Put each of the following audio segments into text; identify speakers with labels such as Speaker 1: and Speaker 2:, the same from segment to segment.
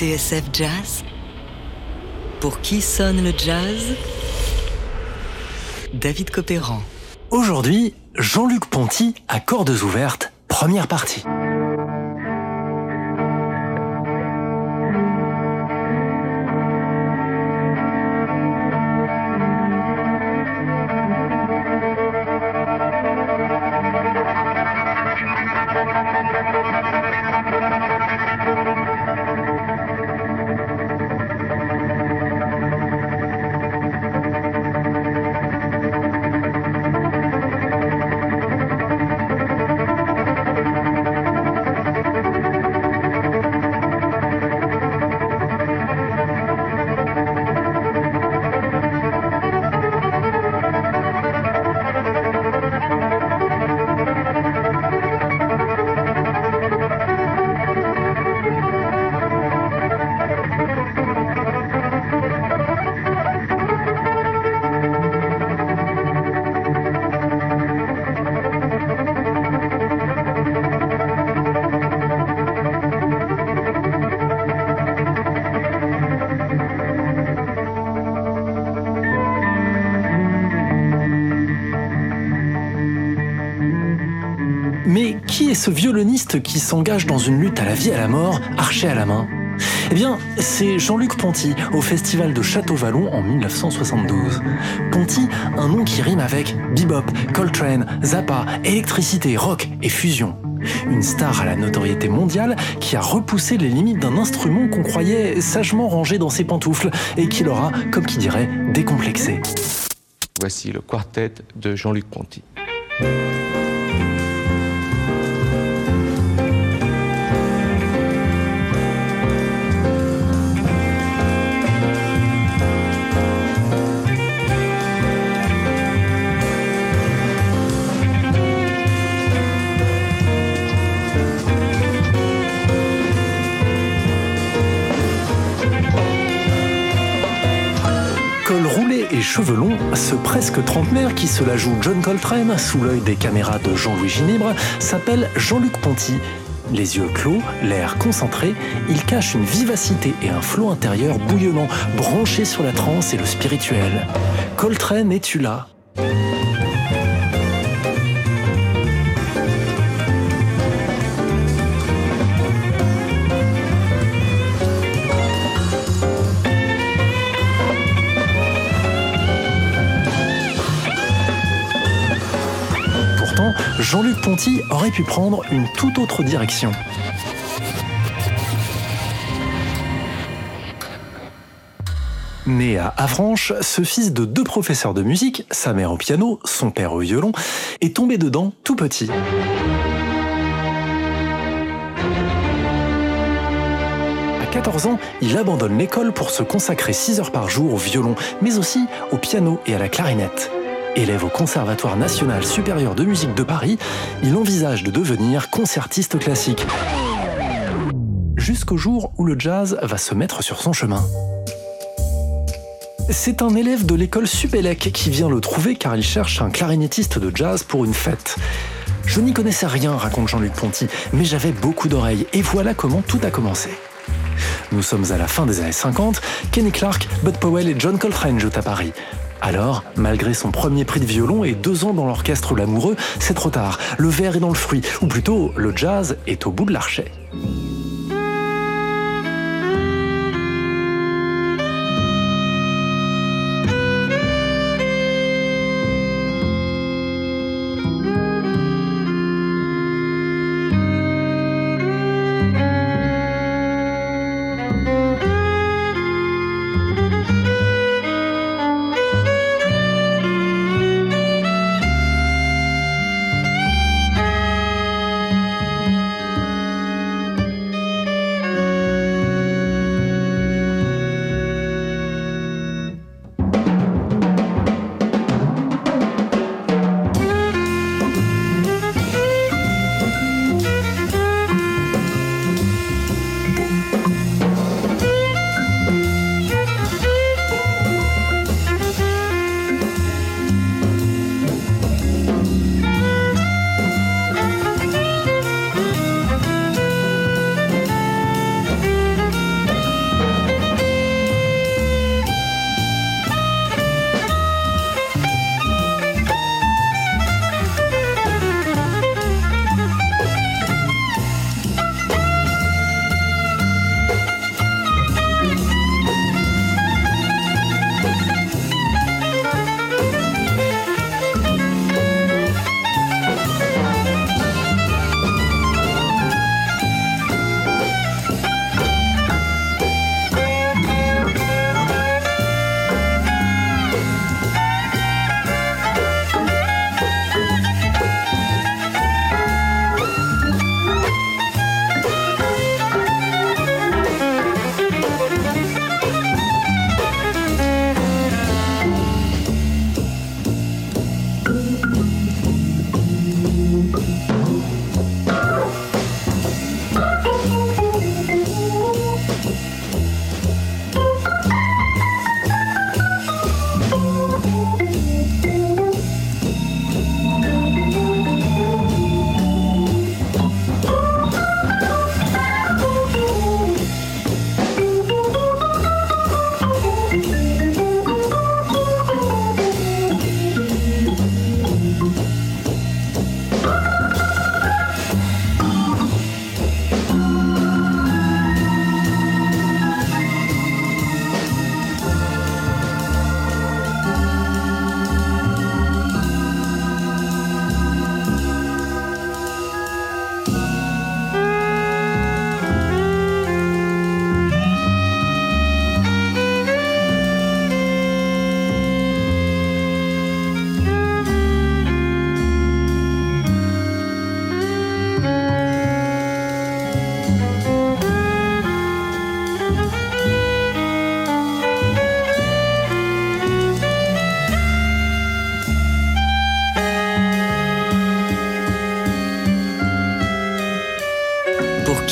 Speaker 1: TSF Jazz? Pour qui sonne le jazz? David Copéran.
Speaker 2: Aujourd'hui, Jean-Luc Ponty à cordes ouvertes, première partie. Qui s'engage dans une lutte à la vie et à la mort, archer à la main eh bien, c'est Jean-Luc Ponty au festival de Château-Vallon en 1972. Ponty, un nom qui rime avec bebop, Coltrane, Zappa, électricité, rock et fusion. Une star à la notoriété mondiale qui a repoussé les limites d'un instrument qu'on croyait sagement rangé dans ses pantoufles et qui l'aura, comme qui dirait, décomplexé.
Speaker 3: Voici le quartet de Jean-Luc Ponty.
Speaker 2: Ce presque trentenaire qui se la joue John Coltrane sous l'œil des caméras de Jean-Louis Ginibre s'appelle Jean-Luc Ponty. Les yeux clos, l'air concentré, il cache une vivacité et un flot intérieur bouillonnant, branché sur la transe et le spirituel. Coltrane, es-tu là? Jean-Luc Ponty aurait pu prendre une toute autre direction. Né à Avranches, ce fils de deux professeurs de musique, sa mère au piano, son père au violon, est tombé dedans tout petit. À 14 ans, il abandonne l'école pour se consacrer 6 heures par jour au violon, mais aussi au piano et à la clarinette. Élève au Conservatoire national supérieur de musique de Paris, il envisage de devenir concertiste classique. Jusqu'au jour où le jazz va se mettre sur son chemin. C'est un élève de l'école Supélec qui vient le trouver car il cherche un clarinettiste de jazz pour une fête. Je n'y connaissais rien, raconte Jean-Luc Ponty, mais j'avais beaucoup d'oreilles et voilà comment tout a commencé. Nous sommes à la fin des années 50, Kenny Clark, Bud Powell et John Coltrane jouent à Paris. Alors, malgré son premier prix de violon et deux ans dans l'orchestre L'amoureux, c'est trop tard. Le verre est dans le fruit, ou plutôt, le jazz est au bout de l'archet.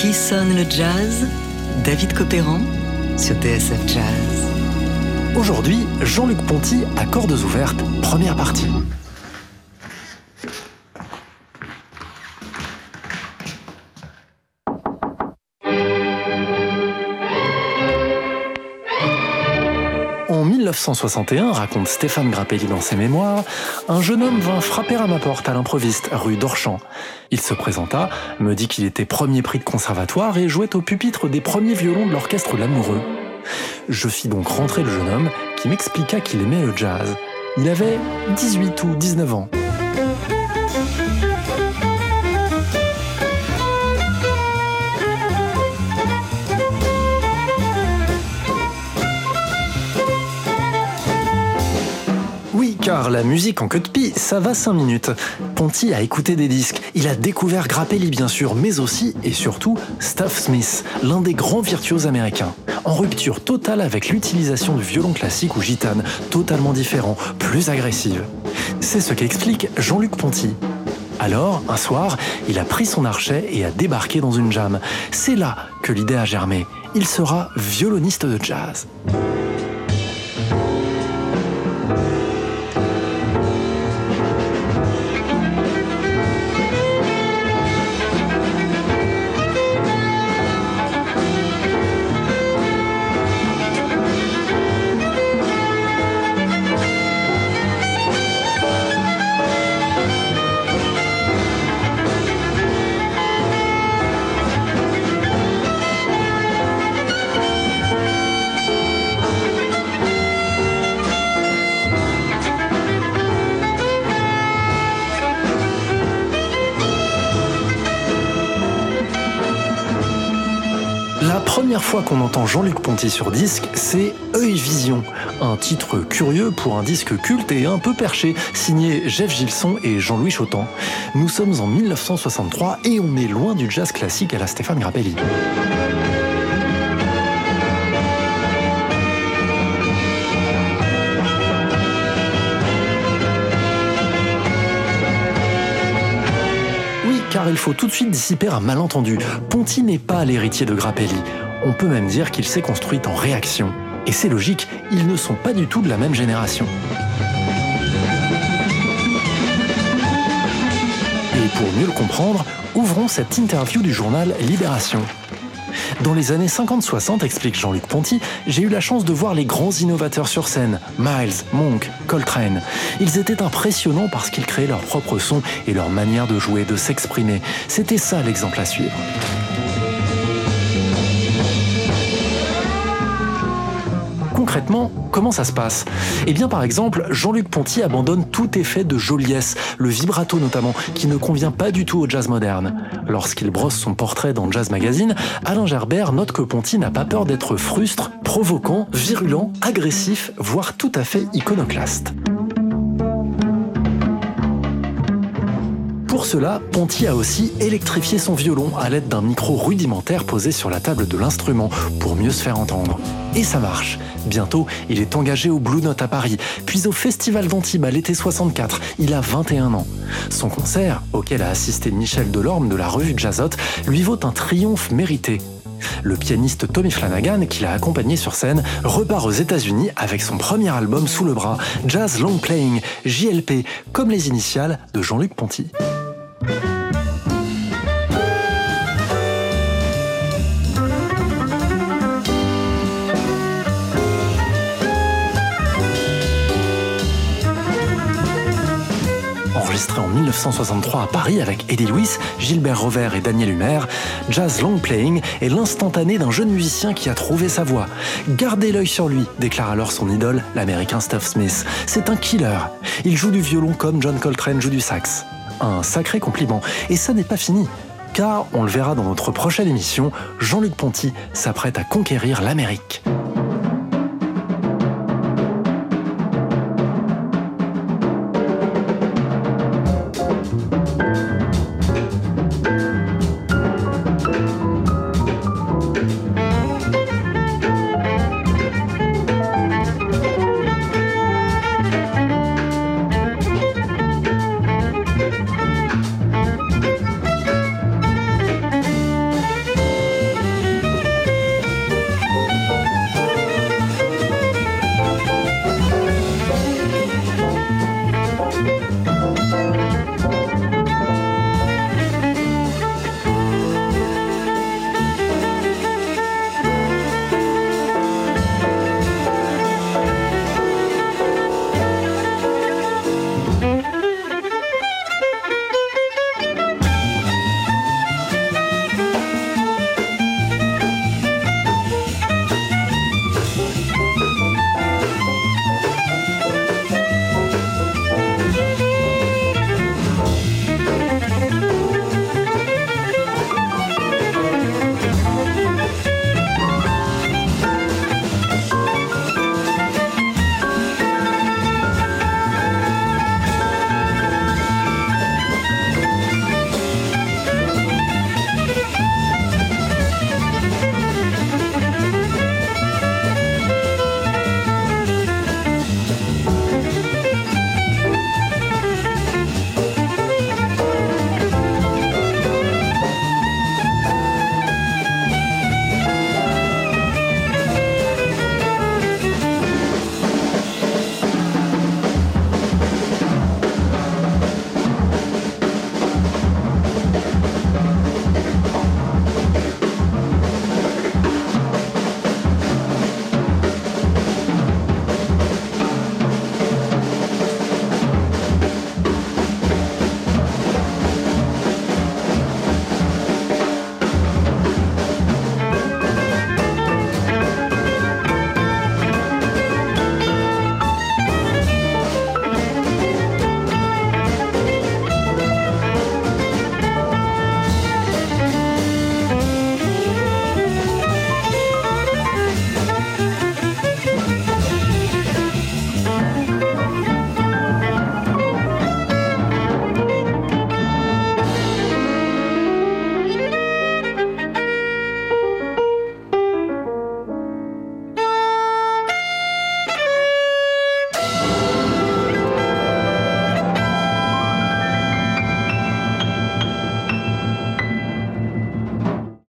Speaker 1: Qui sonne le jazz? David Copéran sur TSF Jazz.
Speaker 2: Aujourd'hui, Jean-Luc Ponty à cordes ouvertes, première partie. 1961, raconte Stéphane Grappelli dans ses mémoires, un jeune homme vint frapper à ma porte à l'improviste, rue d'Orchamps. Il se présenta, me dit qu'il était premier prix de conservatoire et jouait au pupitre des premiers violons de l'orchestre L'Amoureux. Je fis donc rentrer le jeune homme qui m'expliqua qu'il aimait le jazz. Il avait 18 ou 19 ans. Car la musique en queue de pie, ça va 5 minutes. Ponty a écouté des disques, il a découvert Grappelli bien sûr, mais aussi et surtout Stuff Smith, l'un des grands virtuoses américains. En rupture totale avec l'utilisation du violon classique ou gitane, totalement différent, plus agressive. C'est ce qu'explique Jean-Luc Ponty. Alors, un soir, il a pris son archet et a débarqué dans une jam. C'est là que l'idée a germé. Il sera violoniste de jazz. Première fois qu'on entend Jean-Luc Ponty sur disque, c'est Œil Vision, un titre curieux pour un disque culte et un peu perché, signé Jeff Gilson et Jean-Louis Chotan. Nous sommes en 1963 et on est loin du jazz classique à la Stéphane Grappelli. Oui, car il faut tout de suite dissiper un malentendu. Ponty n'est pas l'héritier de Grappelli. On peut même dire qu'il s'est construit en réaction. Et c'est logique, ils ne sont pas du tout de la même génération. Et pour mieux le comprendre, ouvrons cette interview du journal Libération. Dans les années 50-60, explique Jean-Luc Ponty, j'ai eu la chance de voir les grands innovateurs sur scène, Miles, Monk, Coltrane. Ils étaient impressionnants parce qu'ils créaient leur propre son et leur manière de jouer, de s'exprimer. C'était ça l'exemple à suivre. Concrètement, comment ça se passe? Eh bien, par exemple, Jean-Luc Ponty abandonne tout effet de joliesse, le vibrato notamment, qui ne convient pas du tout au jazz moderne. Lorsqu'il brosse son portrait dans Jazz Magazine, Alain Gerbert note que Ponty n'a pas peur d'être frustre, provoquant, virulent, agressif, voire tout à fait iconoclaste. Pour cela, Ponty a aussi électrifié son violon à l'aide d'un micro rudimentaire posé sur la table de l'instrument pour mieux se faire entendre. Et ça marche. Bientôt, il est engagé au Blue Note à Paris, puis au Festival d'Antibes l'été 64. Il a 21 ans. Son concert, auquel a assisté Michel Delorme de la revue Jazzot, lui vaut un triomphe mérité. Le pianiste Tommy Flanagan, qui l'a accompagné sur scène, repart aux États-Unis avec son premier album sous le bras, Jazz Long Playing, JLP, comme les initiales de Jean-Luc Ponty. Enregistré en 1963 à Paris avec Eddie Lewis, Gilbert Rover et Daniel Humer, Jazz Long Playing est l'instantané d'un jeune musicien qui a trouvé sa voix. Gardez l'œil sur lui, déclare alors son idole, l'américain Stuff Smith. C'est un killer. Il joue du violon comme John Coltrane joue du sax. Un sacré compliment. Et ça n'est pas fini. Car, on le verra dans notre prochaine émission, Jean-Luc Ponty s'apprête à conquérir l'Amérique.